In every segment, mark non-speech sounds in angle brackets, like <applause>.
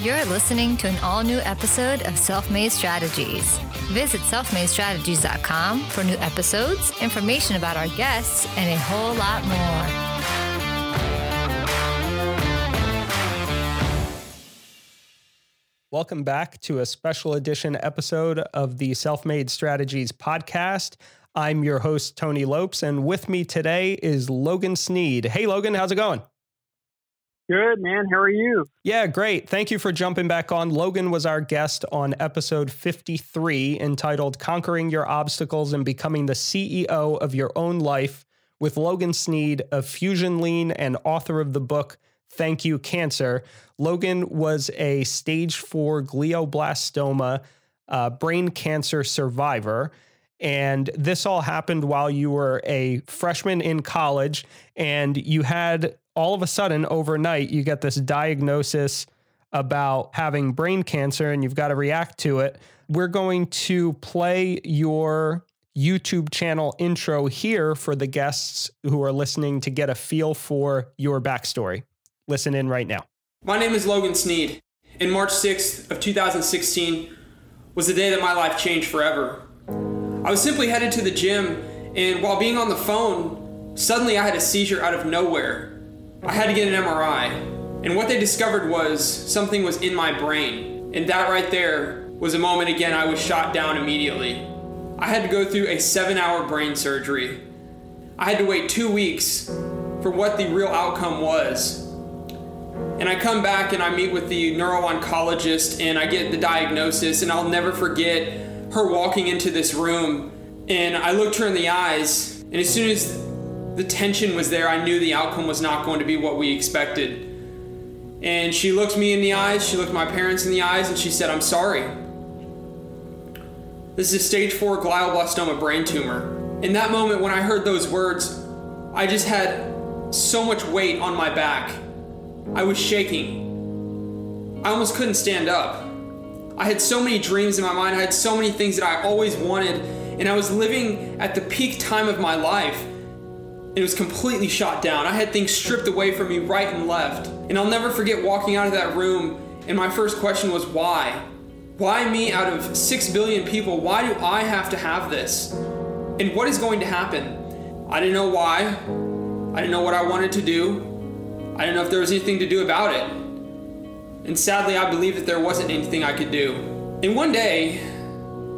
You're listening to an all new episode of Self Made Strategies. Visit selfmadestrategies.com for new episodes, information about our guests, and a whole lot more. Welcome back to a special edition episode of the Self Made Strategies podcast. I'm your host, Tony Lopes, and with me today is Logan Sneed. Hey, Logan, how's it going? Good, man. How are you? Yeah, great. Thank you for jumping back on. Logan was our guest on episode 53 entitled Conquering Your Obstacles and Becoming the CEO of Your Own Life with Logan Sneed of Fusion Lean and author of the book Thank You Cancer. Logan was a stage four glioblastoma uh, brain cancer survivor. And this all happened while you were a freshman in college and you had all of a sudden overnight you get this diagnosis about having brain cancer and you've got to react to it. We're going to play your YouTube channel intro here for the guests who are listening to get a feel for your backstory. Listen in right now. My name is Logan Sneed, In March 6th of 2016 was the day that my life changed forever. I was simply headed to the gym, and while being on the phone, suddenly I had a seizure out of nowhere. I had to get an MRI, and what they discovered was something was in my brain. And that right there was a moment again I was shot down immediately. I had to go through a seven hour brain surgery. I had to wait two weeks for what the real outcome was. And I come back and I meet with the neuro oncologist and I get the diagnosis, and I'll never forget her walking into this room. And I looked her in the eyes, and as soon as the tension was there. I knew the outcome was not going to be what we expected. And she looked me in the eyes, she looked my parents in the eyes, and she said, I'm sorry. This is stage four glioblastoma brain tumor. In that moment, when I heard those words, I just had so much weight on my back. I was shaking. I almost couldn't stand up. I had so many dreams in my mind, I had so many things that I always wanted, and I was living at the peak time of my life it was completely shot down. I had things stripped away from me right and left. And I'll never forget walking out of that room, and my first question was, why? Why me out of six billion people? Why do I have to have this? And what is going to happen? I didn't know why. I didn't know what I wanted to do. I didn't know if there was anything to do about it. And sadly, I believed that there wasn't anything I could do. And one day,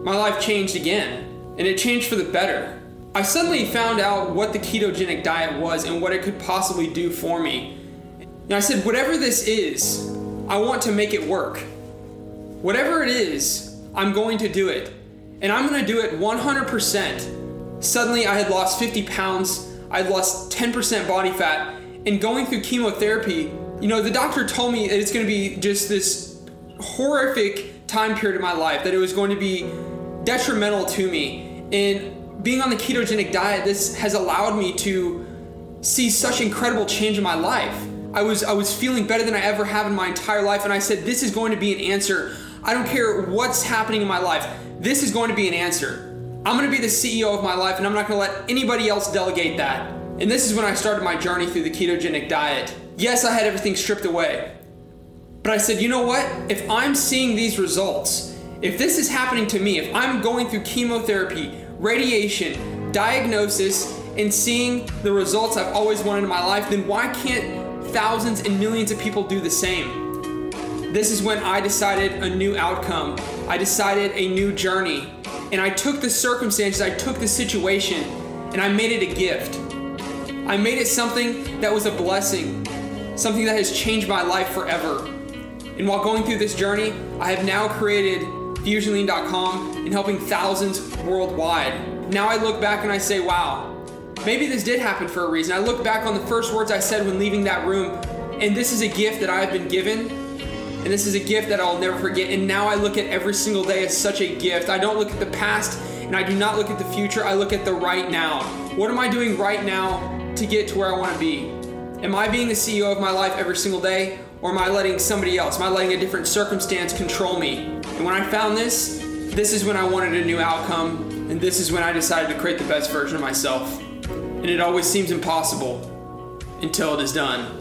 my life changed again. And it changed for the better. I suddenly found out what the ketogenic diet was and what it could possibly do for me. And I said, whatever this is, I want to make it work. Whatever it is, I'm going to do it. And I'm going to do it 100%. Suddenly, I had lost 50 pounds, I would lost 10% body fat, and going through chemotherapy, you know, the doctor told me it's going to be just this horrific time period of my life, that it was going to be detrimental to me. And being on the ketogenic diet, this has allowed me to see such incredible change in my life. I was I was feeling better than I ever have in my entire life, and I said, "This is going to be an answer. I don't care what's happening in my life. This is going to be an answer. I'm going to be the CEO of my life, and I'm not going to let anybody else delegate that." And this is when I started my journey through the ketogenic diet. Yes, I had everything stripped away, but I said, "You know what? If I'm seeing these results, if this is happening to me, if I'm going through chemotherapy, radiation, diagnosis, and seeing the results I've always wanted in my life, then why can't thousands and millions of people do the same? This is when I decided a new outcome. I decided a new journey. And I took the circumstances, I took the situation, and I made it a gift. I made it something that was a blessing, something that has changed my life forever. And while going through this journey, I have now created FusionLean.com and helping thousands worldwide. Now I look back and I say, wow, maybe this did happen for a reason. I look back on the first words I said when leaving that room, and this is a gift that I have been given, and this is a gift that I'll never forget. And now I look at every single day as such a gift. I don't look at the past and I do not look at the future, I look at the right now. What am I doing right now to get to where I want to be? Am I being the CEO of my life every single day? Or am I letting somebody else? Am I letting a different circumstance control me? And when I found this, this is when I wanted a new outcome, and this is when I decided to create the best version of myself. And it always seems impossible until it is done.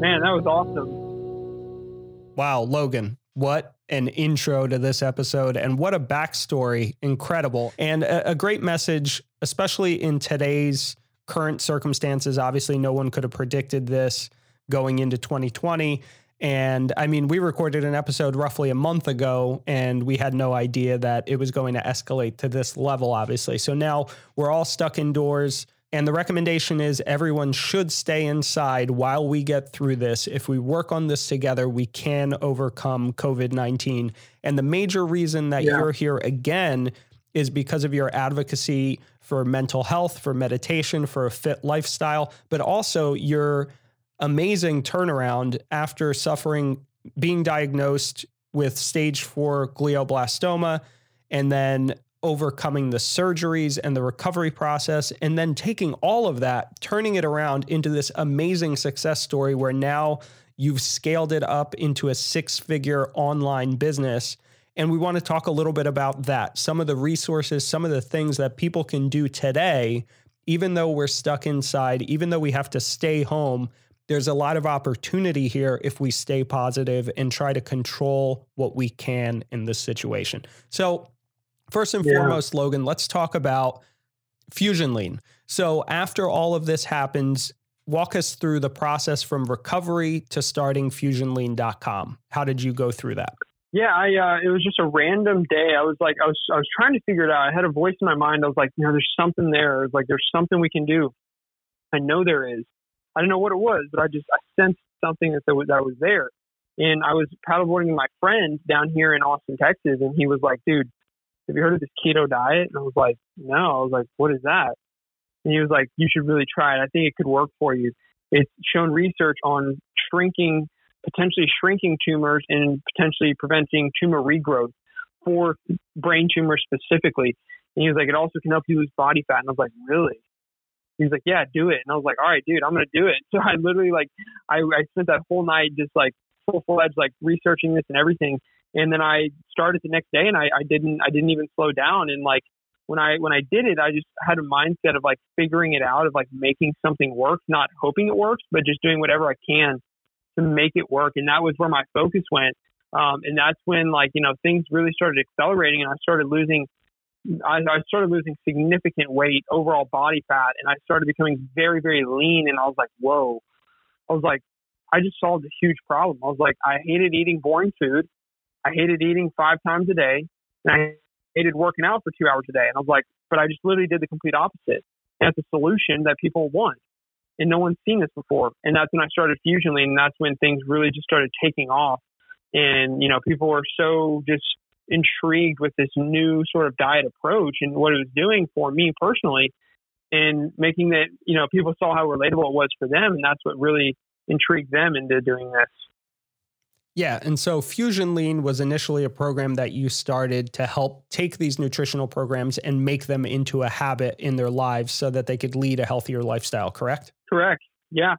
Man, that was awesome. Wow, Logan, what an intro to this episode and what a backstory. Incredible. And a, a, great message, especially in today's current circumstances. Obviously, no one could have predicted this going into 2020. And I mean, we recorded an episode roughly a month ago, and we had no idea that it was going to escalate to this level, obviously. So now we're all stuck indoors. And the recommendation is everyone should stay inside while we get through this. If we work on this together, we can overcome COVID 19. And the major reason that yeah. you're here again is because of your advocacy for mental health, for meditation, for a fit lifestyle, but also your amazing turnaround after suffering, being diagnosed with stage four glioblastoma, and then overcoming the surgeries and the recovery process, and then taking all of that, turning it around into this amazing success story where now you've scaled it up into a six figure online business. And we want to talk a little bit about that, some of the resources, some of the things that people can do today, even though we're stuck inside, even though we have to stay home. There's a lot of opportunity here if we stay positive and try to control what we can in this situation. So, First and yeah. foremost, Logan, let's talk about Fusion Lean. So, after all of this happens, walk us through the process from recovery to starting fusionlean.com. How did you go through that? Yeah, I uh, it was just a random day. I was like, I was I was trying to figure it out. I had a voice in my mind. I was like, you know, there's something there. It's like, there's something we can do. I know there is. I don't know what it was, but I just I sensed something that was, that was there. And I was paddleboarding with my friend down here in Austin, Texas, and he was like, dude, have you heard of this keto diet? And I was like, no. I was like, what is that? And he was like, you should really try it. I think it could work for you. It's shown research on shrinking, potentially shrinking tumors and potentially preventing tumor regrowth for brain tumors specifically. And he was like, it also can help you lose body fat. And I was like, really? He's like, yeah, do it. And I was like, all right, dude, I'm going to do it. <laughs> So I literally like, I, I spent that whole night just like full fledged, like researching this and everything and then I started the next day and I, I didn't I didn't even slow down. And like when I when I did it I just had a mindset of like figuring it out of like making something work not hoping it works but just doing whatever I can to make it work. And that was where my focus went. Um, and that's when like you know things really started accelerating and I started losing I, I started losing significant weight overall body fat and I started becoming very very lean. And I was like whoa. I was like I just solved a huge problem. I was like I hated eating boring food I hated eating five times a day and I hated working out for two hours a day. And I was like, but I just literally did the complete opposite. And it's a solution that people want. And no one's seen this before. And that's when I started Fusion Lean. And that's when things really just started taking off. And, you know, people were so just intrigued with this new sort of diet approach and what it was doing for me personally and making that, you know, people saw how relatable it was for them. And that's what really intrigued them into doing this. Yeah. And so Fusion Lean was initially a program that you started to help take these nutritional programs and make them into a habit in their lives so that they could lead a healthier lifestyle, correct? Correct. Yeah.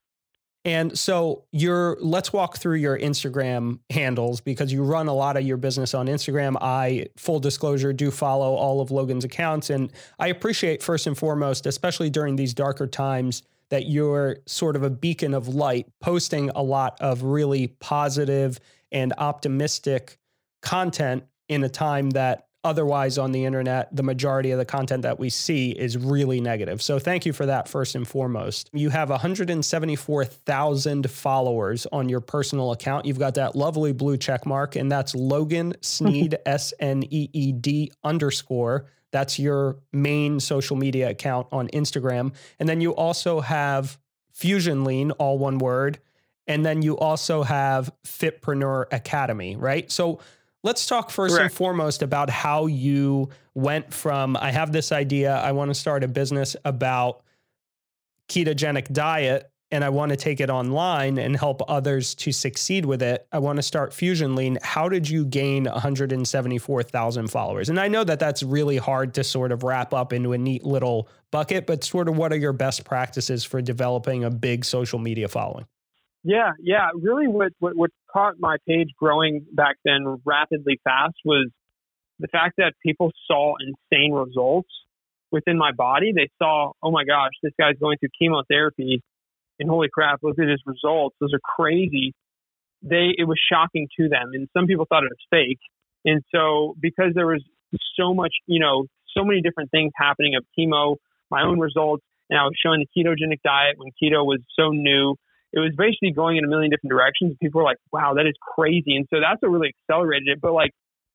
And so your let's walk through your Instagram handles because you run a lot of your business on Instagram. I full disclosure do follow all of Logan's accounts and I appreciate first and foremost, especially during these darker times, that you're sort of a beacon of light, posting a lot of really positive and optimistic content in a time that otherwise on the internet, the majority of the content that we see is really negative. So thank you for that first and foremost. You have 174,000 followers on your personal account. You've got that lovely blue check mark, and that's Logan <laughs> Sneed, S N E E D underscore. That's your main social media account on Instagram. And then you also have Fusion Lean, all one word. And then you also have Fitpreneur Academy, right? So let's talk first Correct. and foremost about how you went from I have this idea, I want to start a business about ketogenic diet and I want to take it online and help others to succeed with it. I want to start Fusion Lean. How did you gain 174,000 followers? And I know that that's really hard to sort of wrap up into a neat little bucket, but sort of what are your best practices for developing a big social media following? Yeah, yeah. Really, what, what, what caught my page growing back then rapidly fast was the fact that people saw insane results within my body. They saw, oh my gosh, this guy's going through chemotherapy and holy crap, look at his results. Those are crazy. They, it was shocking to them. And some people thought it was fake. And so because there was so much, you know, so many different things happening of chemo, my own results, and I was showing the ketogenic diet when keto was so new. It was basically going in a million different directions. People were like, wow, that is crazy. And so that's what really accelerated it. But like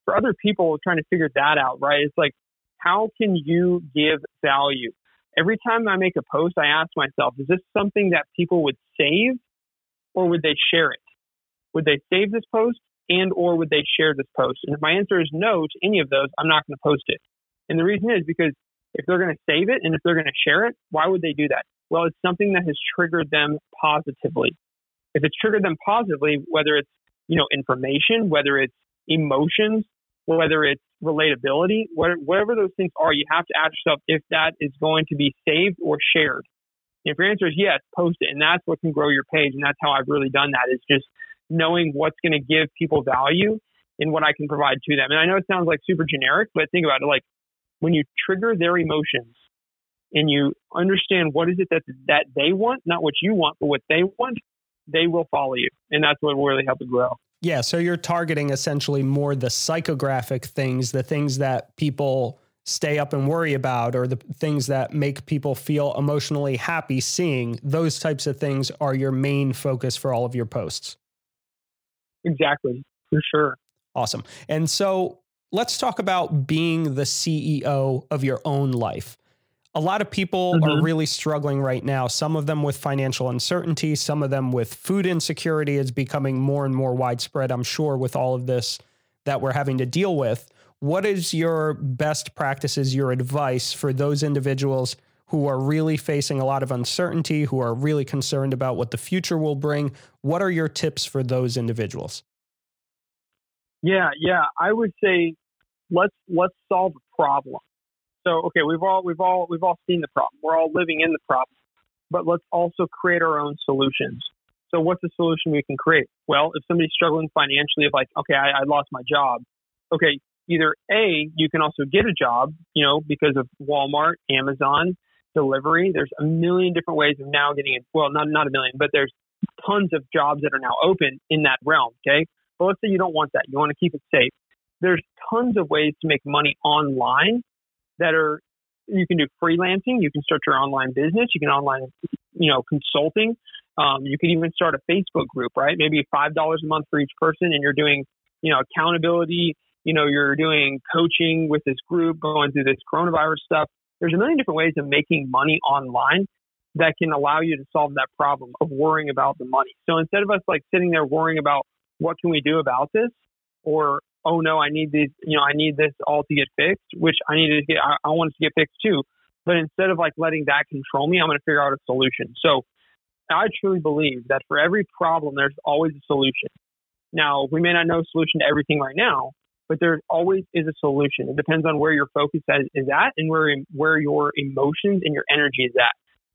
for other people trying to figure that out, right? It's like, how can you give value? Every time I make a post, I ask myself, is this something that people would save or would they share it? Would they save this post and or would they share this post? And if my answer is no to any of those, I'm not going to post it. And the reason is because if they're going to save it and if they're going to share it, why would they do that? Well, it's something that has triggered them positively. If it's triggered them positively, whether it's, you know, information, whether it's emotions, whether it's relatability, whatever those things are, you have to ask yourself if that is going to be saved or shared. If your answer is yes, post it. And that's what can grow your page. And that's how I've really done that is just knowing what's going to give people value and what I can provide to them. And I know it sounds like super generic, but think about it like when you trigger their emotions and you understand what is it that that they want, not what you want, but what they want, they will follow you. And that's what will really help it grow. Yeah, so you're targeting essentially more the psychographic things, the things that people stay up and worry about or the things that make people feel emotionally happy seeing. Those types of things are your main focus for all of your posts. Exactly, for sure. Awesome. And so let's talk about being the CEO of your own life. A lot of people mm-hmm. are really struggling right now, some of them with financial uncertainty, some of them with food insecurity is becoming more and more widespread, I'm sure, with all of this that we're having to deal with. What is your best practices, your advice for those individuals who are really facing a lot of uncertainty, who are really concerned about what the future will bring? What are your tips for those individuals? Yeah, yeah, I would say let's let's solve a problem. So okay, we've all we've all we've all seen the problem. We're all living in the problem. But let's also create our own solutions. So what's the solution we can create? Well, if somebody's struggling financially, of like, okay, I, I lost my job. Okay, either A, you can also get a job, you know, because of Walmart, Amazon, delivery. There's a million different ways of now getting it. Well, not not a million, but there's tons of jobs that are now open in that realm. Okay, but let's say you don't want that. You want to keep it safe. There's tons of ways to make money online that are you can do freelancing. You can start your online business. You can online, you know, consulting. Um, you can even start a Facebook group, right? Maybe five dollars a month for each person, and you're doing, you know, accountability. You know, you're doing coaching with this group, going through this coronavirus stuff. There's a million different ways of making money online that can allow you to solve that problem of worrying about the money. So instead of us like sitting there worrying about what can we do about this, or oh no, I need these, you know, I need this all to get fixed, which I need to get, I, I want it to get fixed too. But instead of like letting that control me, I'm going to figure out a solution. So I truly believe that for every problem, there's always a solution. Now, we may not know a solution to everything right now, but there always is a solution. It depends on where your focus is at and where, where your emotions and your energy is at.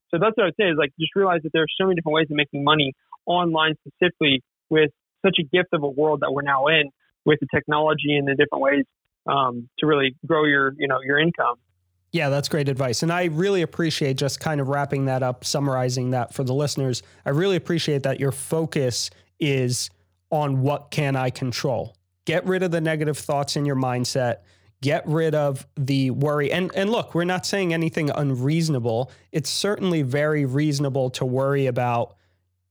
So that's what I would say is like just realize that there's so many different ways of making money online specifically with such a gift of a world that we're now in with the technology and the different ways um, to really grow your you know your income. Yeah, that's great advice. And I really appreciate just kind of wrapping that up, summarizing that for the listeners. I really appreciate that your focus is on what can I control. Get rid of the negative thoughts in your mindset. Get rid of the worry. And and look, we're not saying anything unreasonable. It's certainly very reasonable to worry about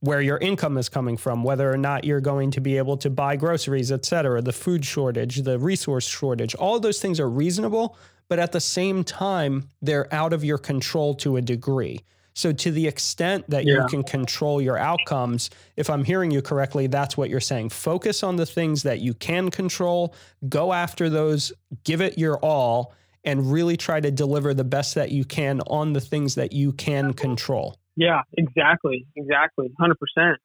where your income is coming from, whether or not you're going to be able to buy groceries, et cetera, the food shortage, the resource shortage, all of those things are reasonable, but at the same time, they're out of your control to a degree. So, to the extent that yeah. you can control your outcomes, if I'm hearing you correctly, that's what you're saying. Focus on the things that you can control, go after those, give it your all, and really try to deliver the best that you can on the things that you can control. Yeah, exactly, exactly, hundred percent.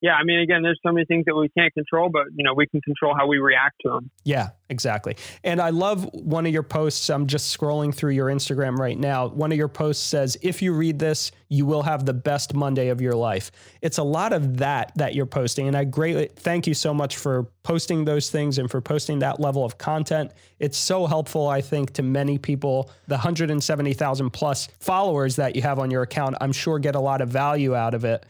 Yeah, I mean, again, there's so many things that we can't control, but you know, we can control how we react to them. Yeah, exactly. And I love one of your posts. I'm just scrolling through your Instagram right now. One of your posts says, "If you read this, you will have the best Monday of your life." It's a lot of that that you're posting, and I greatly thank you so much for posting those things and for posting that level of content. It's so helpful, I think, to many people. The 170,000 plus followers that you have on your account, I'm sure, get a lot of value out of it.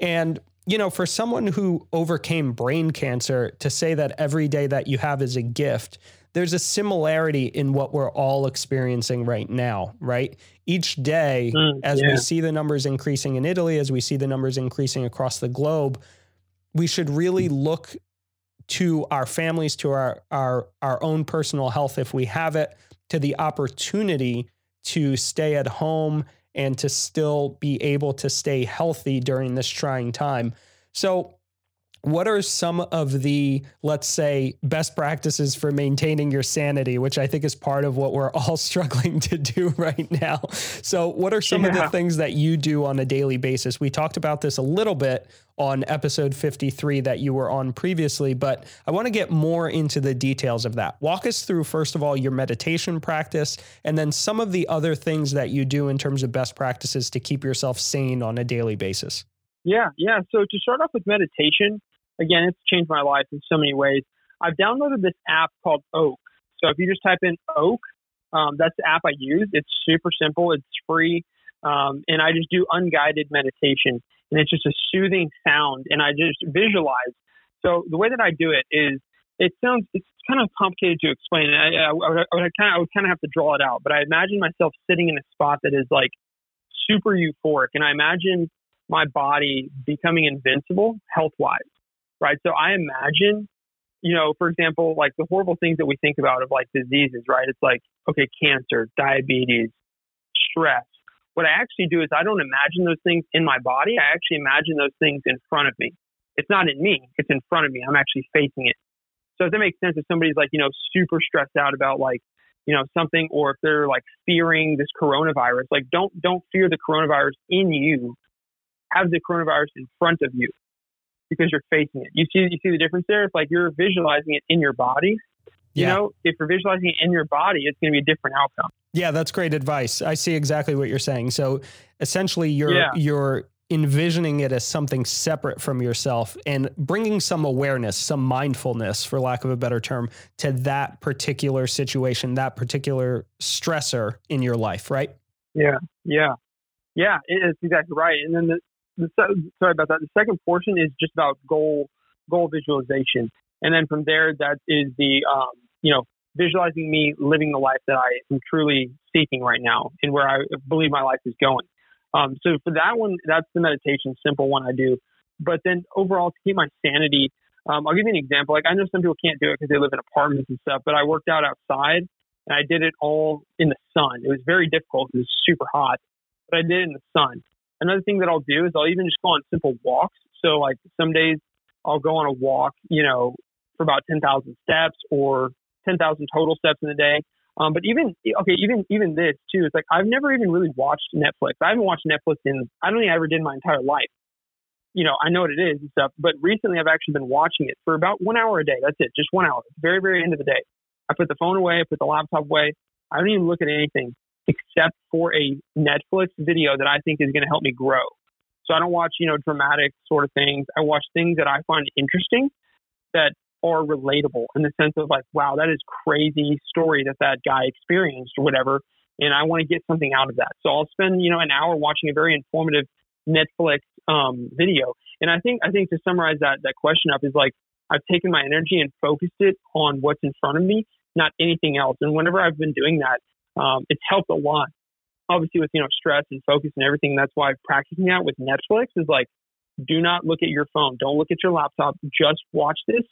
And you know, for someone who overcame brain cancer to say that every day that you have is a gift, there's a similarity in what we're all experiencing right now, right? Each day, mm, as yeah. we see the numbers increasing in Italy, as we see the numbers increasing across the globe, we should really look to our families, to our our our own personal health if we have it, to the opportunity to stay at home and to still be able to stay healthy during this trying time. So, what are some of the let's say best practices for maintaining your sanity which i think is part of what we're all <laughs> struggling to do right now so what are some yeah. of the things that you do on a daily basis we talked about this a little bit on episode 53 that you were on previously but i want to get more into the details of that walk us through first of all your meditation practice and then some of the other things that you do in terms of best practices to keep yourself sane on a daily basis yeah, yeah. So to start off with meditation, again, it's changed my life in so many ways. I've downloaded this app called Oak. So if you just type in Oak, um, that's the app I use. It's super simple. It's free. Um, and I just do unguided meditation. And it's just a soothing sound. And I just visualize. So the way that I do it is it sounds it's kind of complicated to explain. I, I, I, would, I kind of I would kind of have to draw it out, but I imagine myself sitting in a spot that is like super euphoric, and I imagine my body becoming invincible health wise, right? So I imagine, you know, for example, like the horrible things that we think about of like diseases, right? It's like, okay, cancer, diabetes, stress. What I actually do is I don't imagine those things in my body. I actually imagine those things in front of me. It's not in me, it's in front of me. I'm actually facing it. So if that makes sense, if somebody's like, you know, super stressed out about like, you know, something, or if they're like fearing this coronavirus, like don't don't fear the coronavirus in you have the coronavirus in front of you because you're facing it. You see, you see the difference there. It's like you're visualizing it in your body. You yeah. know, if you're visualizing it in your body, it's going to be a different outcome. Yeah, that's great advice. I see exactly what you're saying. So essentially, you're yeah. you're envisioning it as something separate from yourself and bringing some awareness, some mindfulness, for lack of a better term, to that particular situation, that particular stressor in your life, right? Yeah, yeah, yeah. It's exactly right. And then the, the, sorry about that. The second portion is just about goal goal visualization, and then from there, that is the um, you know visualizing me living the life that I am truly seeking right now, and where I believe my life is going. Um, so for that one, that's the meditation, simple one I do. But then overall, to keep my sanity, um, I'll give you an example. Like I know some people can't do it because they live in apartments and stuff, but I worked out outside and I did it all in the sun. It was very difficult. It was super hot, but I did it in the sun. Another thing that I'll do is I'll even just go on simple walks. So like some days I'll go on a walk, you know, for about 10,000 steps or 10,000 total steps in a day. Um, but even okay, even even this too. It's like I've never even really watched Netflix. I haven't watched Netflix in I don't think I ever did my entire life. You know, I know what it is and stuff. But recently, I've actually been watching it for about one hour a day. That's it, just one hour. Very very end of the day. I put the phone away. I put the laptop away. I don't even look at anything except for a Netflix video that I think is going to help me grow. So I don't watch, you know, dramatic sort of things. I watch things that I find interesting that are relatable in the sense of like, wow, that is crazy story that that guy experienced or whatever. And I want to get something out of that. So I'll spend, you know, an hour watching a very informative Netflix um, video. And I think, I think to summarize that, that question up is like, I've taken my energy and focused it on what's in front of me, not anything else. And whenever I've been doing that, um, it's helped a lot. Obviously, with you know stress and focus and everything, that's why practicing that with Netflix is like, do not look at your phone, don't look at your laptop, just watch this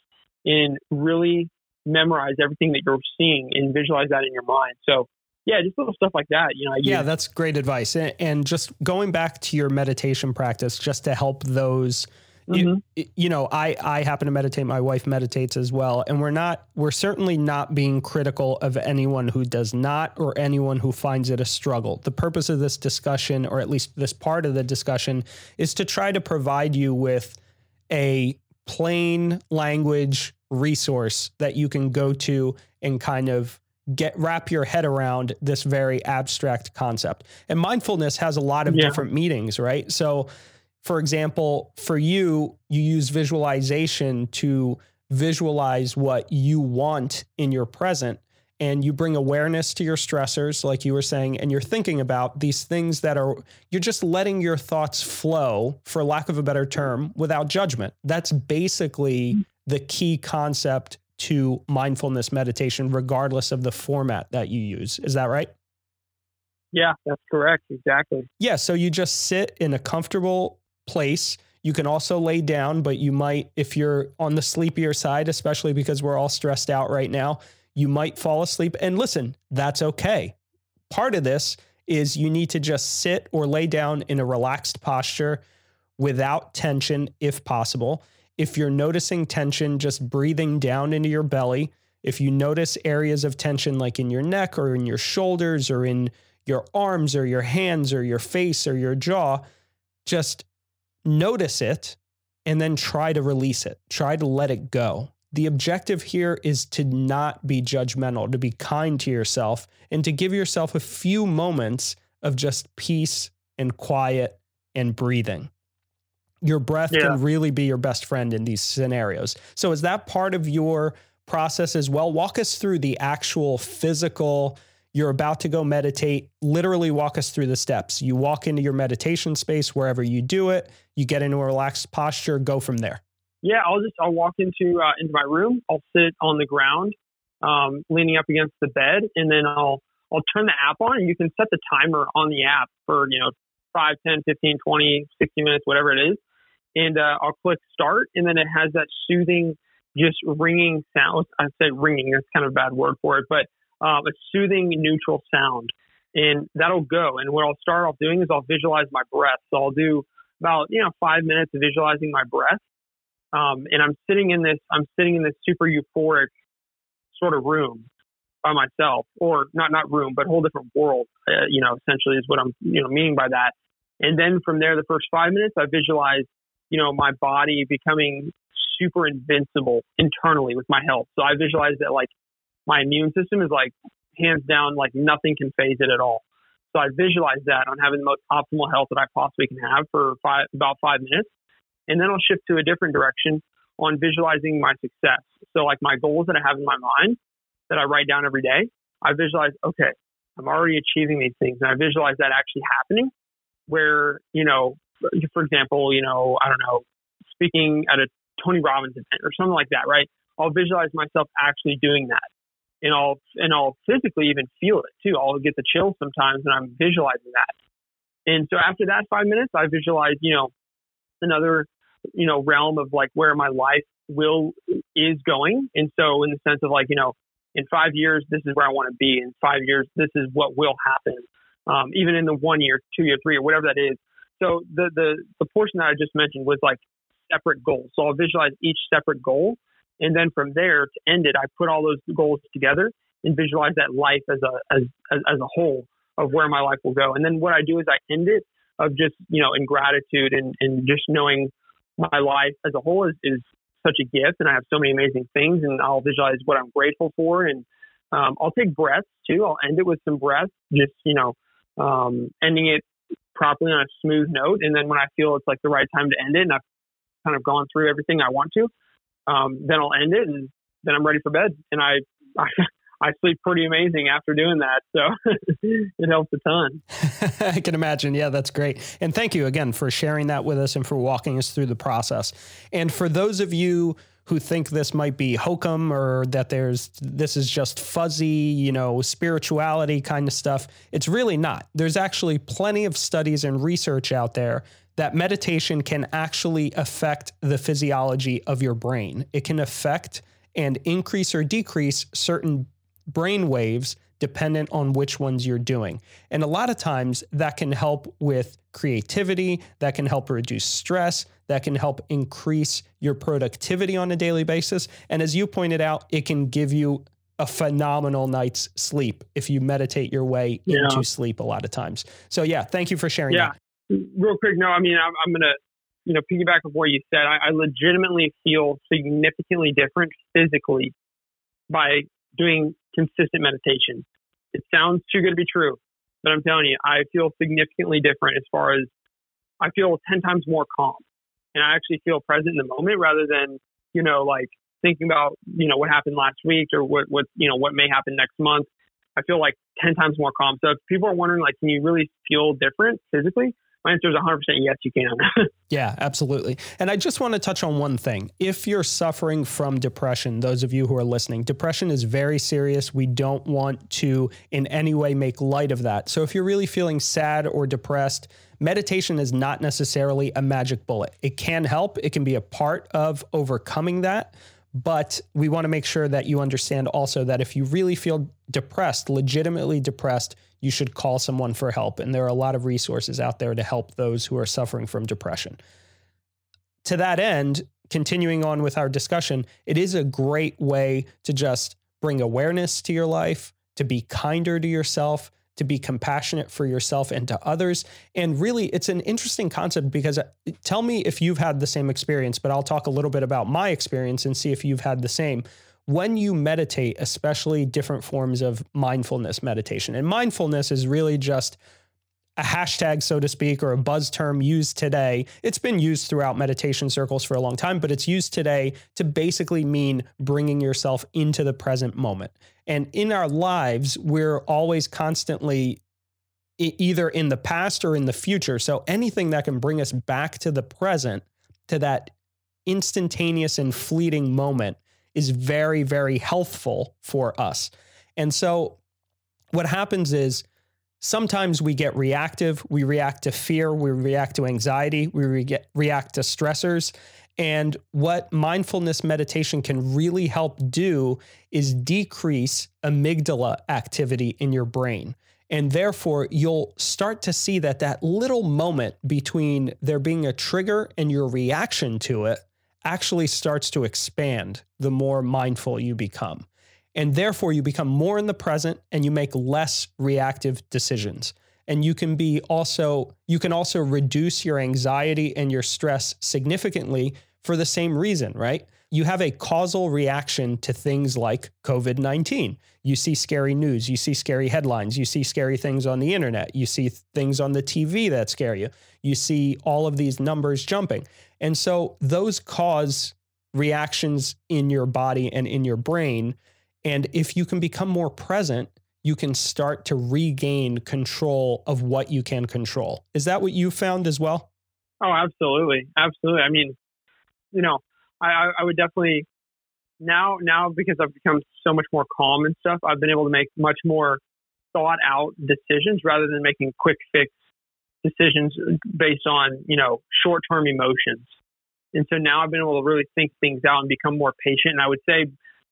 and really memorize everything that you're seeing and visualize that in your mind. So yeah, just little stuff like that. You know. Yeah, that's great advice. And just going back to your meditation practice, just to help those Mm-hmm. You, you, know, I I happen to meditate. My wife meditates as well, and we're not we're certainly not being critical of anyone who does not or anyone who finds it a struggle. The purpose of this discussion, or at least this part of the discussion, is to try to provide you with a plain language resource that you can go to and kind of get wrap your head around this very abstract concept. And mindfulness has a lot of yeah. different meanings, right? So for example, for you, you use visualization to visualize what you want in your present and you bring awareness to your stressors like you were saying and you're thinking about these things that are you're just letting your thoughts flow for lack of a better term without judgment. That's basically the key concept to mindfulness meditation regardless of the format that you use. Is that right? Yeah that's correct. Exactly. Yeah so you just sit in a comfortable place you can also lay down, but you might, if you're on the sleepier side, especially because we're all stressed out right now, you might fall asleep. And listen, that's okay. Part of this is you need to just sit or lay down in a relaxed posture without tension if possible. If you're noticing tension, just breathing down into your belly. If you notice areas of tension like in your neck or in your shoulders or in your arms or your hands or your face or your jaw, just notice it and then try to release it. Try to let it go. The objective here is to not be judgmental, to be kind to yourself, and to give yourself a few moments of just peace and quiet and breathing. Your breath yeah. can really be your best friend in these scenarios. So, is that part of your process as well? Walk us through the actual physical. You're about to go meditate. Literally, walk us through the steps. You walk into your meditation space wherever you do it, you get into a relaxed posture, go from there. Yeah, I'll just I'll walk into uh, into my room. I'll sit on the ground, um, leaning up against the bed, and then I'll I'll turn the app on, and you can set the timer on the app for you know 5, 10, 15, 20, 60 minutes, whatever it is, and uh, I'll click start, and then it has that soothing, just ringing sound. I said ringing. That's kind of a bad word for it, but um, a soothing neutral sound, and that'll go. And what I'll start off doing is I'll visualize my breath. So I'll do about you know five minutes of visualizing my breath um, and I'm sitting in this, I'm sitting in this super euphoric sort of room by myself, or not not room, but whole different world. Uh, you know, essentially is what I'm you know meaning by that. And then from there, the first five minutes, I visualize you know my body becoming super invincible internally with my health. So I visualize that like my immune system is like hands down like nothing can faze it at all. So I visualize that on having the most optimal health that I possibly can have for five, about five minutes. And then I'll shift to a different direction on visualizing my success. So, like my goals that I have in my mind that I write down every day, I visualize, okay, I'm already achieving these things. And I visualize that actually happening where, you know, for example, you know, I don't know, speaking at a Tony Robbins event or something like that, right? I'll visualize myself actually doing that. And I'll and I'll physically even feel it too. I'll get the chills sometimes and I'm visualizing that. And so after that five minutes, I visualize, you know, another you know, realm of like where my life will is going. And so in the sense of like, you know, in five years, this is where I want to be. In five years, this is what will happen. Um, even in the one year, two year, three, or whatever that is. So the, the, the portion that I just mentioned was like separate goals. So I'll visualize each separate goal. And then from there to end it, I put all those goals together and visualize that life as a, as, as, a whole of where my life will go. And then what I do is I end it of just, you know, in gratitude and, and just knowing my life as a whole is, is such a gift and I have so many amazing things and I'll visualize what I'm grateful for and um, I'll take breaths too. I'll end it with some breaths, just, you know, um, ending it properly on a smooth note. And then when I feel it's like the right time to end it and I've kind of gone through everything I want to, um, then I'll end it and then I'm ready for bed. And I, <laughs> I I sleep pretty amazing after doing that. So <laughs> it helps a ton. <laughs> I can imagine. Yeah, that's great. And thank you again for sharing that with us and for walking us through the process. And for those of you who think this might be hokum or that there's this is just fuzzy, you know, spirituality kind of stuff, it's really not. There's actually plenty of studies and research out there that meditation can actually affect the physiology of your brain. It can affect and increase or decrease certain brain waves dependent on which ones you're doing. And a lot of times that can help with creativity, that can help reduce stress, that can help increase your productivity on a daily basis. And as you pointed out, it can give you a phenomenal night's sleep if you meditate your way yeah. into sleep a lot of times. So yeah, thank you for sharing yeah. That. Real quick, no, I mean, I'm, I'm going to you know, piggyback of what you said, I, I legitimately feel significantly different physically by doing consistent meditation. It sounds too good to be true, but I'm telling you, I feel significantly different as far as I feel 10 times more calm and I actually feel present in the moment rather than, you know, like thinking about, you know, what happened last week or what, what, you know, what may happen next month. I feel like 10 times more calm. So if people are wondering, like, can you really feel different physically? My answer is 100% yes, you can. <laughs> yeah, absolutely. And I just want to touch on one thing. If you're suffering from depression, those of you who are listening, depression is very serious. We don't want to in any way make light of that. So if you're really feeling sad or depressed, meditation is not necessarily a magic bullet. It can help, it can be a part of overcoming that. But we want to make sure that you understand also that if you really feel depressed, legitimately depressed, you should call someone for help. And there are a lot of resources out there to help those who are suffering from depression. To that end, continuing on with our discussion, it is a great way to just bring awareness to your life, to be kinder to yourself, to be compassionate for yourself and to others. And really, it's an interesting concept because uh, tell me if you've had the same experience, but I'll talk a little bit about my experience and see if you've had the same. When you meditate, especially different forms of mindfulness meditation, and mindfulness is really just a hashtag, so to speak, or a buzz term used today. It's been used throughout meditation circles for a long time, but it's used today to basically mean bringing yourself into the present moment. And in our lives, we're always constantly either in the past or in the future. So anything that can bring us back to the present, to that instantaneous and fleeting moment, is very, very healthful for us. And so what happens is, Sometimes we get reactive. We react to fear. We react to anxiety. We re- react to stressors. And what mindfulness meditation can really help do is decrease amygdala activity in your brain. And therefore, you'll start to see that that little moment between there being a trigger and your reaction to it actually starts to expand the more mindful you become. And therefore, you become more in the present and you make less reactive decisions. And you can be also, you can also reduce your anxiety and your stress significantly for the same reason, right? You have a causal reaction to things like COVID 19. You see scary news, you see scary headlines, you see scary things on the internet, you see things on the TV that scare you, you see all of these numbers jumping. And so those cause reactions in your body and in your brain and if you can become more present, you can start to regain control of what you can control. Is that what you found as well? Oh, absolutely. Absolutely. I mean, you know, I, I would definitely now, now because I've become so much more calm and stuff, I've been able to make much more thought out decisions rather than making quick fix decisions based on, you know, short term emotions. And so now I've been able to really think things out and become more patient. And I would say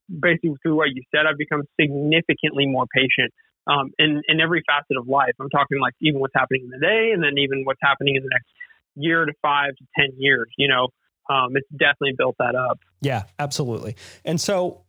basically through what you said, I've become significantly more patient um, in in every facet of life. I'm talking like even what's happening in the day, and then even what's happening in the next year to five to ten years. You know, um, it's definitely built that up. Yeah, absolutely. And so.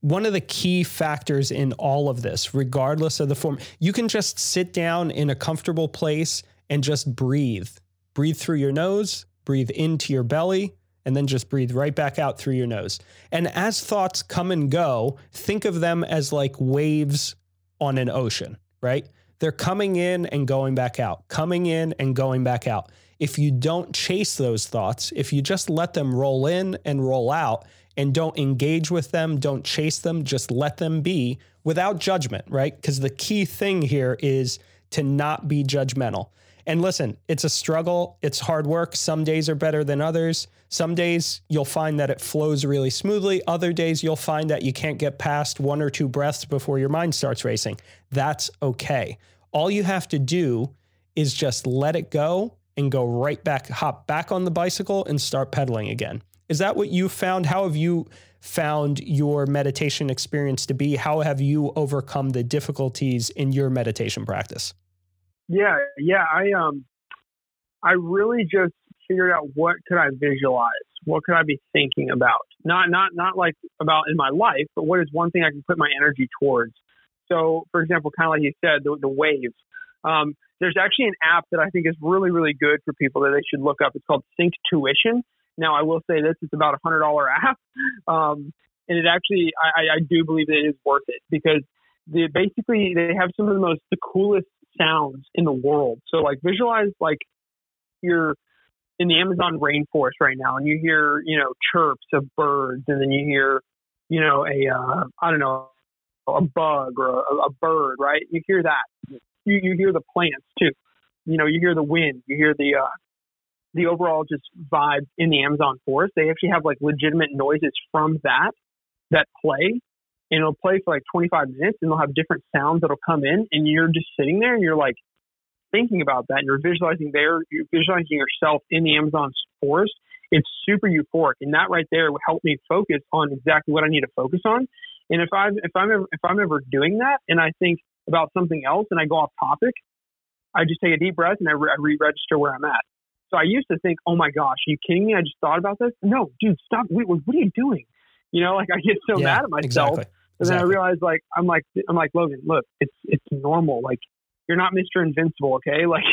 One of the key factors in all of this, regardless of the form, you can just sit down in a comfortable place and just breathe. Breathe through your nose, breathe into your belly, and then just breathe right back out through your nose. And as thoughts come and go, think of them as like waves on an ocean, right? They're coming in and going back out, coming in and going back out. If you don't chase those thoughts, if you just let them roll in and roll out and don't engage with them, don't chase them, just let them be without judgment, right? Because the key thing here is to not be judgmental. And listen, it's a struggle, it's hard work. Some days are better than others. Some days you'll find that it flows really smoothly. Other days you'll find that you can't get past one or two breaths before your mind starts racing. That's okay. All you have to do is just let it go and go right back, hop back on the bicycle and start pedaling again. Is that what you found? How have you found your meditation experience to be? How have you overcome the difficulties in your meditation practice? Yeah, yeah, I um I really just figured out what could I visualize? What could I be thinking about? Not not not like about in my life, but what is one thing I can put my energy towards? So, for example, kind of like you said, the, the waves. Um, there's actually an app that I think is really, really good for people that they should look up. It's called Sync Tuition. Now, I will say this: it's about a hundred dollar app, <laughs> um, and it actually, I, I do believe that it is worth it because they basically they have some of the most the coolest sounds in the world. So, like, visualize like you're in the Amazon rainforest right now, and you hear, you know, chirps of birds, and then you hear, you know, a uh, I don't know, a bug or a, a bird, right? You hear that. You you hear the plants too. You know, you hear the wind. You hear the uh, the overall just vibe in the Amazon forest. They actually have like legitimate noises from that that play, and it'll play for like 25 minutes, and they'll have different sounds that'll come in, and you're just sitting there, and you're like thinking about that, and you're visualizing there, you're visualizing yourself in the Amazon forest. It's super euphoric, and that right there will help me focus on exactly what I need to focus on. And if I'm if I'm ever, if I'm ever doing that, and I think about something else, and I go off topic, I just take a deep breath and I, re- I re-register where I'm at. So I used to think, oh my gosh, are you kidding me? I just thought about this. No, dude, stop. Wait, what are you doing? You know, like I get so Yeah, mad at myself. exactly. And then I realized, like, I'm like, I'm like, Logan, look, it's it's normal. Like, you're not Mr. Invincible, okay? <laughs> Like,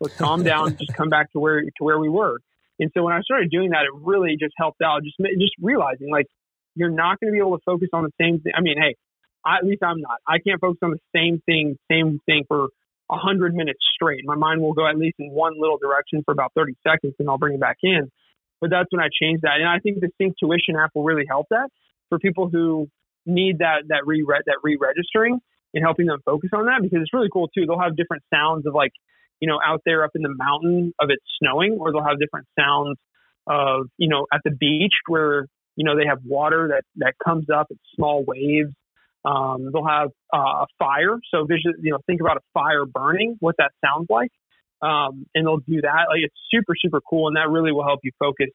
let's calm <laughs> down, just come back to where to where we were. And so when I started doing that, it really just helped out. Just just realizing, like, you're not going to be able to focus on the same thing. I mean, hey, I, at least I'm not. I can't focus on the same thing, same thing for a hundred minutes straight. My mind will go at least in one little direction for about 30 seconds, and I'll bring it back in. But that's when I changed that, and I think the Synctuition app will really help that for people who need that that re that re-registering and helping them focus on that because it's really cool too. They'll have different sounds of like you know out there up in the mountain of it snowing, or they'll have different sounds of you know at the beach where you know they have water that that comes up, it's small waves. Um, they'll have uh, a fire, so vision, you know, think about a fire burning, what that sounds like, um, and they'll do that. Like it's super super cool, and that really will help you focus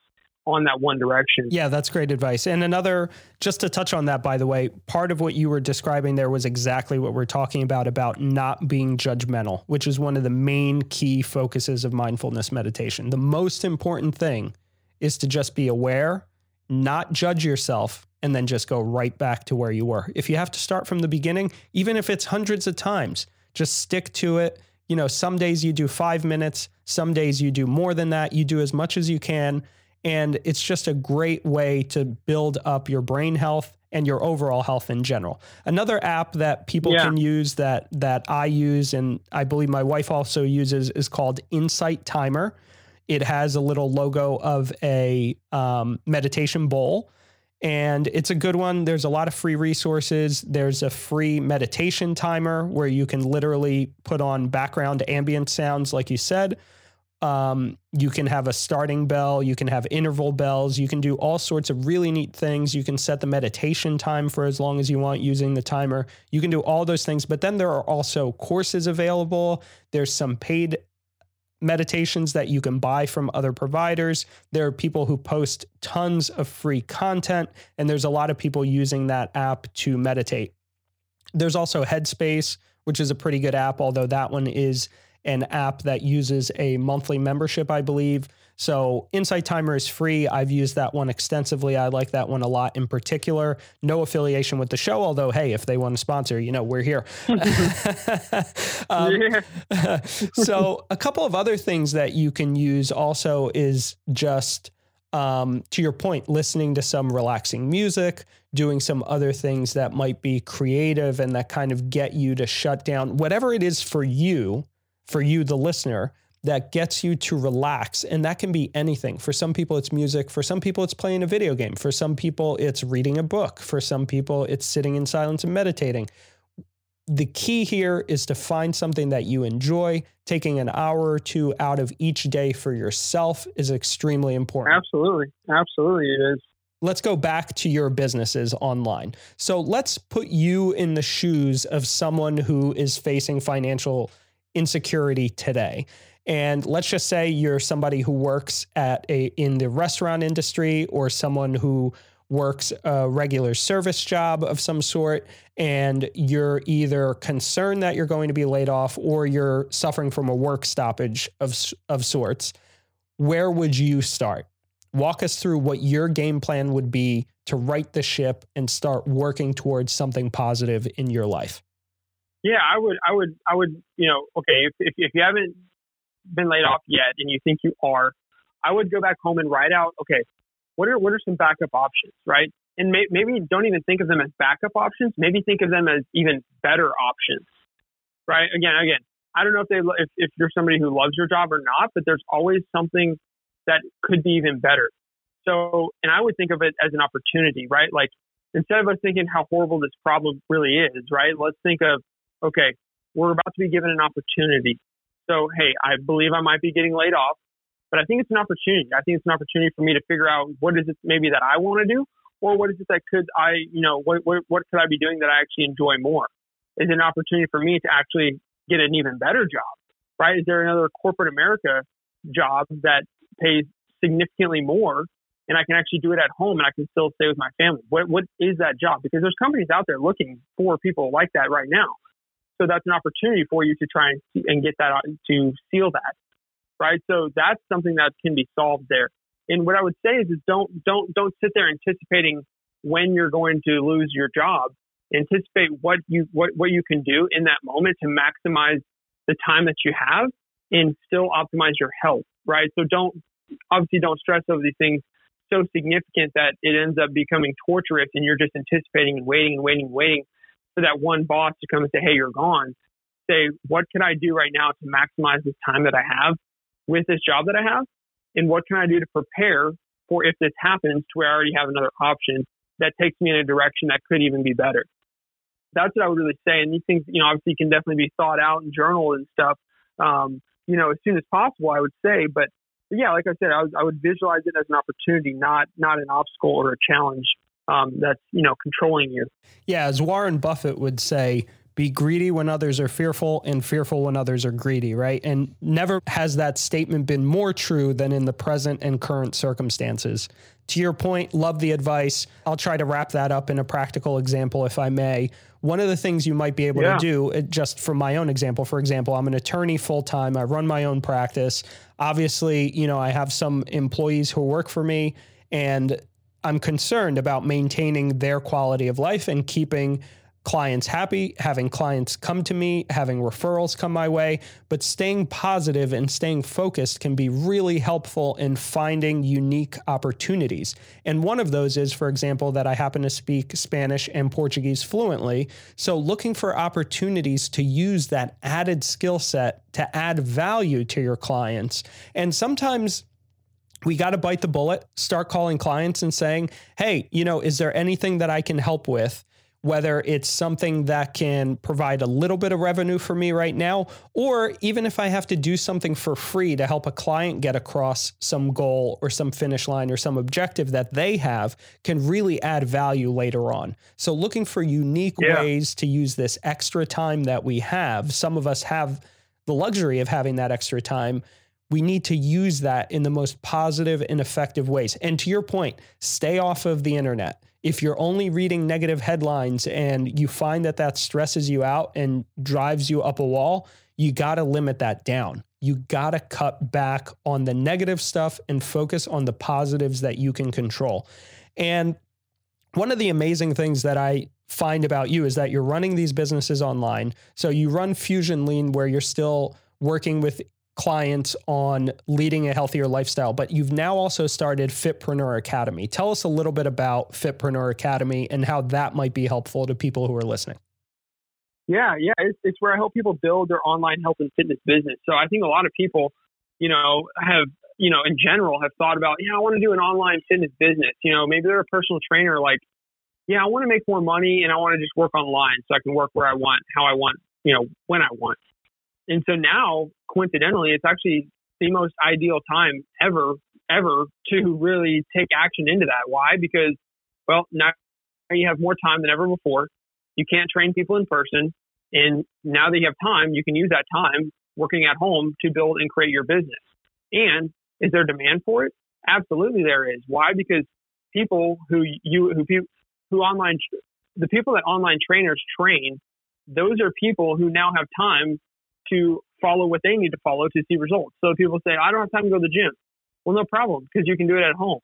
on that one direction. Yeah, that's great advice. And another, just to touch on that, by the way, part of what you were describing there was exactly what we're talking about about not being judgmental, which is one of the main key focuses of mindfulness meditation. The most important thing is to just be aware, not judge yourself, and then just go right back to where you were. If you have to start from the beginning, even if it's hundreds of times, just stick to it. You know, some days you do five minutes, some days you do more than that. You do as much as you can. And it's just a great way to build up your brain health and your overall health in general. Another app that people Yeah. can use that that I use and I believe my wife also uses is called Insight Timer. It has a little logo of a um, meditation bowl, and it's a good one. There's a lot of free resources. There's a free meditation timer where you can literally put on background ambient sounds, like you said. Um, you can have a starting bell, you can have interval bells, you can do all sorts of really neat things. You can set the meditation time for as long as you want using the timer. You can do all those things, but then there are also courses available. There's some paid meditations that you can buy from other providers. There are people who post tons of free content, and there's a lot of people using that app to meditate. There's also Headspace, which is a pretty good app, although that one is an app that uses a monthly membership, I believe. So Insight Timer is free. I've used that one extensively. I like that one a lot in particular. No affiliation with the show, although, hey, if they want to sponsor, you know, we're here. <laughs> um, <laughs> so a couple of other things that you can use also is just um, to your point, listening to some relaxing music, doing some other things that might be creative and that kind of get you to shut down whatever it is for you, for you, the listener, that gets you to relax. And that can be anything. For some people, it's music. For some people, it's playing a video game. For some people, it's reading a book. For some people, it's sitting in silence and meditating the key here is to find something that you enjoy. Taking an hour or two out of each day for yourself is extremely important. Absolutely. Absolutely, it is. Let's go back to your businesses online. So let's put you in the shoes of someone who is facing financial insecurity today. And let's just say you're somebody who works at a in the restaurant industry or someone who works a regular service job of some sort and you're either concerned that you're going to be laid off or you're suffering from a work stoppage of of sorts where would you start? Walk us through what your game plan would be to right the ship and start working towards something positive in your life. Yeah, I would, I would, I would, you know, okay, if, if, if you haven't been laid off yet and you think you are, I would go back home and write out, okay, what are, what are some backup options, right? And may, maybe don't even think of them as backup options. Maybe think of them as even better options, right? Again, again, I don't know if they, if, if you're somebody who loves your job or not, but there's always something that could be even better. So, and I would think of it as an opportunity, right? Like instead of us thinking how horrible this problem really is, right? Let's think of, okay, we're about to be given an opportunity. So, hey, I believe I might be getting laid off, but I think it's an opportunity. I think it's an opportunity for me to figure out what is it maybe that I want to do, or what is it that could I, you know, what, what, what could I be doing that I actually enjoy more? Is it an opportunity for me to actually get an even better job, right? Is there another corporate America job that pays significantly more and I can actually do it at home and I can still stay with my family? What, what is that job? Because there's companies out there looking for people like that right now. So that's an opportunity for you to try and, and get that uh, to seal that, right? So that's something that can be solved there. And what I would say is, is don't don't don't sit there anticipating when you're going to lose your job. Anticipate what you what what you can do in that moment to maximize the time that you have and still optimize your health, right? So don't obviously don't stress over these things so significant that it ends up becoming torturous and you're just anticipating and waiting and waiting and waiting for that one boss to come and say, Hey, you're gone. Say, what can I do right now to maximize this time that I have with this job that I have? And what can I do to prepare for if this happens to where I already have another option that takes me in a direction that could even be better? That's what I would really say. And these things, you know, obviously can definitely be thought out and journaled and stuff, um, you know, as soon as possible, I would say. But yeah, like I said, I, I would visualize it as an opportunity, not not an obstacle or a challenge um, that's you know controlling you. Yeah, as Warren Buffett would say, be greedy when others are fearful and fearful when others are greedy, right? And never has that statement been more true than in the present and current circumstances. To your point, love the advice. I'll try to wrap that up in a practical example, if I may. One of the things you might be able yeah. to do, uh, just from my own example, for example, I'm an attorney full time. I run my own practice. Obviously, you know, I have some employees who work for me, and I'm concerned about maintaining their quality of life and keeping clients happy, having clients come to me, having referrals come my way, but staying positive and staying focused can be really helpful in finding unique opportunities. And one of those is, for example, that I happen to speak Spanish and Portuguese fluently. So looking for opportunities to use that added skill set to add value to your clients. And sometimes we got to bite the bullet, start calling clients and saying, hey, you know, is there anything that I can help with? whether it's something that can provide a little bit of revenue for me right now, or even if I have to do something for free to help a client get across some goal or some finish line or some objective that they have, can really add value later on. So, looking for unique yeah. ways to use this extra time that we have, some of us have the luxury of having that extra time we need to use that in the most positive and effective ways. And to your point, stay off of the internet if you're only reading negative headlines and you find that that stresses you out and drives you up a wall, you got to limit that down. You got to cut back on the negative stuff and focus on the positives that you can control. And one of the amazing things that I find about you is that you're running these businesses online. So you run Fusion Lean where you're still working with clients on leading a healthier lifestyle, but you've now also started Fitpreneur Academy. Tell us a little bit about Fitpreneur Academy and how that might be helpful to people who are listening. Yeah, yeah, it's, it's where I help people build their online health and fitness business. So I think a lot of people, you know, have, you know, in general have thought about, yeah, I want to do an online fitness business. You know, maybe they're a personal trainer, like, yeah, I want to make more money and I want to just work online so I can work where I want, how I want, you know, when I want. And so now, coincidentally, it's actually the most ideal time ever, ever to really take action into that. Why? Because, well, now you have more time than ever before. You can't train people in person. And now that you have time, you can use that time working at home to build and create your business. And is there demand for it? Absolutely, there is. Why? Because people who you who people who online the people that online trainers train, those are people who now have time to follow what they need to follow to see results. So people say, I don't have time to go to the gym. Well, no problem, because you can do it at home.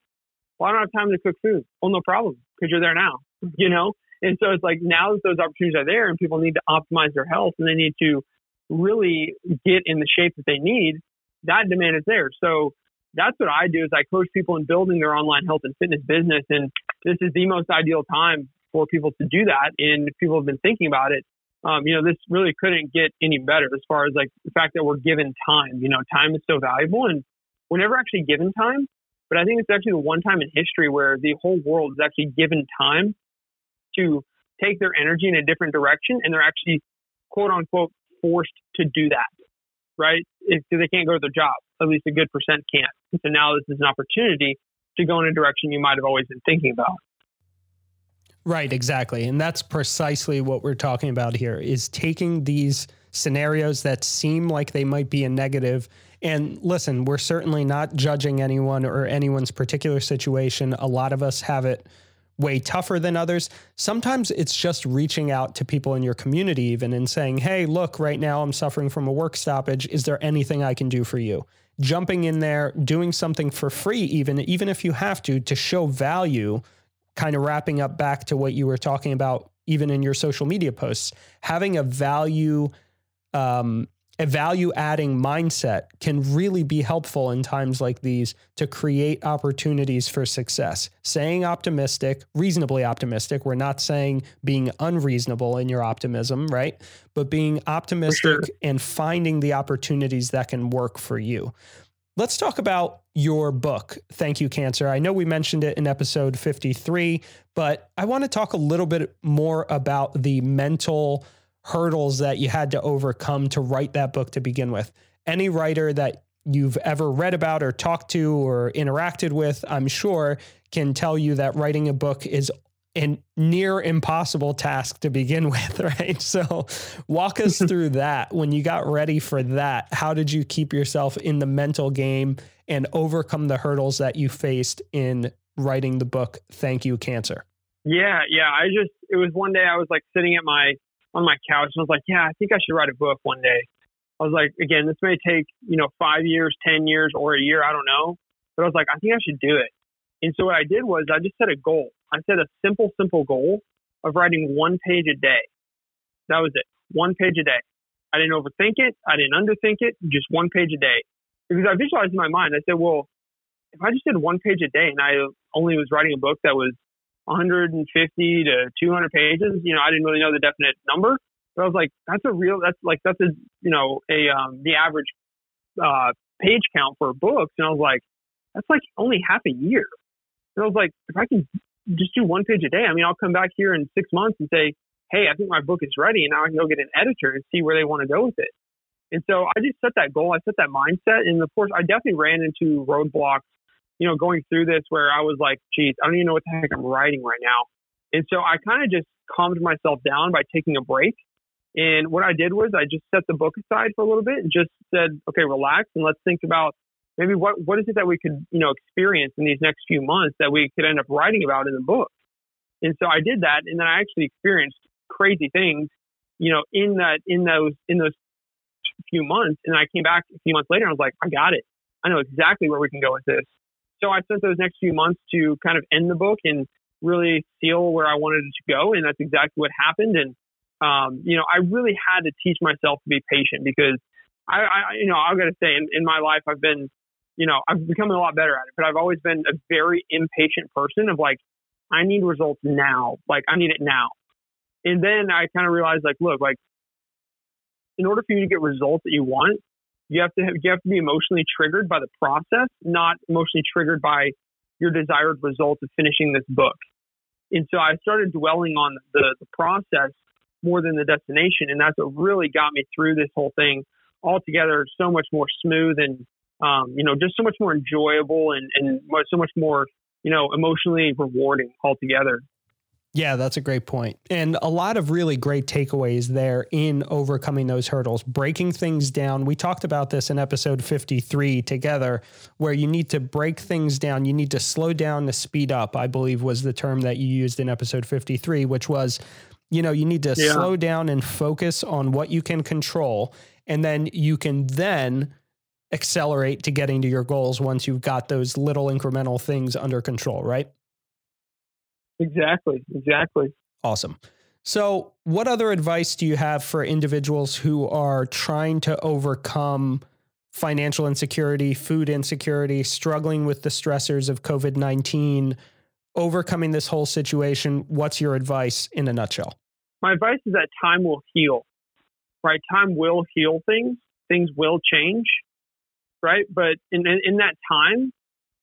Well, I don't have time to cook food. Well, no problem, because you're there now, <laughs> you know? And so it's like now that those opportunities are there and people need to optimize their health and they need to really get in the shape that they need, that demand is there. So that's what I do is I coach people in building their online health and fitness business. And this is the most ideal time for people to do that. And people have been thinking about it, um, you know, this really couldn't get any better as far as like the fact that we're given time. You know, time is so valuable and we're never actually given time. But I think it's actually the one time in history where the whole world is actually given time to take their energy in a different direction and they're actually quote unquote forced to do that, right? Because they can't go to their job. At least a good percent can't. And so now this is an opportunity to go in a direction you might have always been thinking about. Right, exactly. And that's precisely what we're talking about here is taking these scenarios that seem like they might be a negative and listen, we're certainly not judging anyone or anyone's particular situation. A lot of us have it way tougher than others. Sometimes it's just reaching out to people in your community, even and saying, Hey, look, right now I'm suffering from a work stoppage. Is there anything I can do for you? Jumping in there, doing something for free, even, even if you have to, to show value, kind of wrapping up back to what you were talking about, even in your social media posts, having a value um, a value adding mindset can really be helpful in times like these to create opportunities for success. Saying optimistic, reasonably optimistic, we're not saying being unreasonable in your optimism, right? But being optimistic sure. and finding the opportunities that can work for you. Let's talk about your book, Thank You Cancer. I know we mentioned it in episode 53, but I want to talk a little bit more about the mental hurdles that you had to overcome to write that book to begin with. Any writer that you've ever read about or talked to or interacted with, I'm sure, can tell you that writing a book is a near impossible task to begin <laughs> with, right? So, walk us <laughs> through that. When you got ready for that, how did you keep yourself in the mental game and overcome the hurdles that you faced in writing the book, Thank You Cancer? Yeah, yeah. I just, it was one day I was like sitting at my on my couch and I was like, yeah, I think I should write a book one day. I was like, again, this may take, you know, five years, 10 years, or a year. I don't know. But I was like, I think I should do it. And so what I did was I just set a goal. I set a simple, simple goal of writing one page a day. That was it. One page a day. I didn't overthink it. I didn't underthink it. Just one page a day. Because I visualized in my mind, I said, well, if I just did one page a day and I only was writing a book that was 150 to 200 pages. You know, I didn't really know the definite number, but I was like, that's a real, that's like, that's a, you know, a, um, the average, uh, page count for books. And I was like, that's like only half a year. And I was like, if I can just do one page a day, I mean, I'll come back here in six months and say, Hey, I think my book is ready. And now I can go get an editor and see where they want to go with it. And so I just set that goal. I set that mindset. And of course, I definitely ran into roadblocks you know, going through this where I was like, geez, I don't even know what the heck I'm writing right now. And so I kind of just calmed myself down by taking a break. And what I did was I just set the book aside for a little bit and just said, okay, relax and let's think about maybe what, what is it that we could, you know, experience in these next few months that we could end up writing about in the book. And so I did that. And then I actually experienced crazy things, you know, in that, in those, in those few months. And I came back a few months later and I was like, I got it. I know exactly where we can go with this. So I spent those next few months to kind of end the book and really seal where I wanted it to go. And that's exactly what happened. And, um, you know, I really had to teach myself to be patient because I, I you know, I've got to say in, in my life, I've been, you know, I've become a lot better at it, but I've always been a very impatient person of like, I need results now. Like I need it now. And then I kind of realized like, look, like in order for you to get results that you want, you have to have, you have to be emotionally triggered by the process, not emotionally triggered by your desired result of finishing this book. And so I started dwelling on the, the process more than the destination, and that's what really got me through this whole thing altogether. So much more smooth and um, you know just so much more enjoyable and and so much more you know emotionally rewarding altogether. Yeah, that's a great point. And a lot of really great takeaways there in overcoming those hurdles, breaking things down. We talked about this in episode 53 together, where you need to break things down. You need to slow down to speed up, I believe was the term that you used in episode 53, which was, you know, you need to yeah. slow down and focus on what you can control. And then you can then accelerate to getting to your goals once you've got those little incremental things under control, right? Exactly. Exactly. Awesome. So, what other advice do you have for individuals who are trying to overcome financial insecurity, food insecurity, struggling with the stressors of COVID 19, overcoming this whole situation? What's your advice in a nutshell? My advice is that time will heal, right? Time will heal things, things will change, right? But in, in, in that time,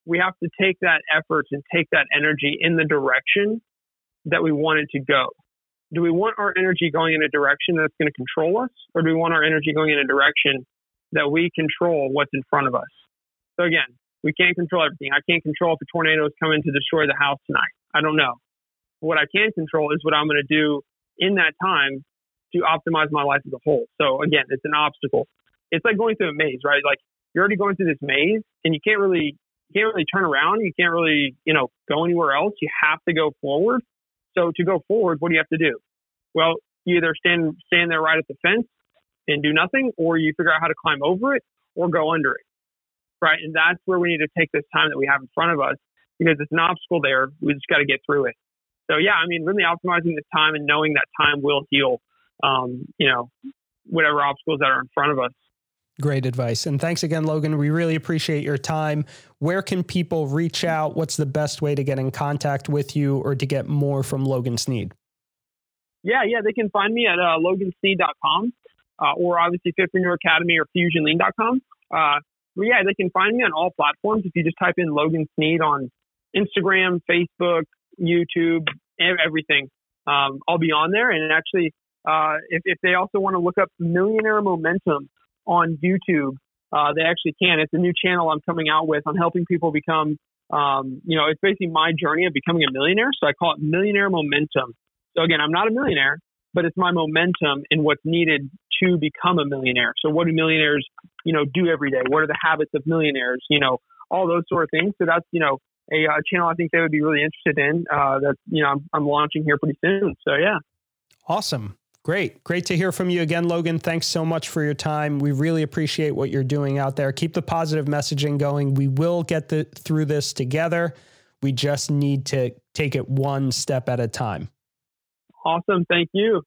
we have to take that effort and take that energy in the direction that we want it to go do we want our energy going in a direction that's going to control us, or do we want our energy going in a direction that we control what's in front of us? So again, we can't control everything. I can't control if a tornado is coming to destroy the house tonight. I don't know. What I can control is what I'm going to do in that time to optimize my life as a whole. So again, it's an obstacle. It's like going through a maze, right? Like you're already going through this maze and you can't really you can't really turn around. You can't really, you know, go anywhere else. You have to go forward. So to go forward, what do you have to do? Well, you either stand stand there right at the fence and do nothing, or you figure out how to climb over it or go under it. Right. And that's where we need to take this time that we have in front of us because it's an obstacle there. We just got to get through it. So yeah, I mean, really optimizing this time and knowing that time will heal, um, you know, whatever obstacles that are in front of us. Great advice. And thanks again, Logan. We really appreciate your time. Where can people reach out? What's the best way to get in contact with you or to get more from Logan Sneed? Yeah, yeah, they can find me at uh, logansneed.com uh, or obviously Fitpreneur Academy or fusionlean.com. Uh, but yeah, they can find me on all platforms. If you just type in Logan Sneed on Instagram, Facebook, YouTube, everything, um, I'll be on there. And actually, uh, if, if they also want to look up Millionaire Momentum on YouTube, uh, they actually can. It's a new channel I'm coming out with. I'm helping people become, um, you know, it's basically my journey of becoming a millionaire. So I call it Millionaire Momentum. So again, I'm not a millionaire, but it's my momentum in what's needed to become a millionaire. So what do millionaires, you know, do every day? What are the habits of millionaires? You know, all those sort of things. So that's, you know, a uh, channel I think they would be really interested in uh, that, you know, I'm, I'm launching here pretty soon. So yeah. Awesome. Great. Great to hear from you again, Logan. Thanks so much for your time. We really appreciate what you're doing out there. Keep the positive messaging going. We will get the, through this together. We just need to take it one step at a time. Awesome. Thank you.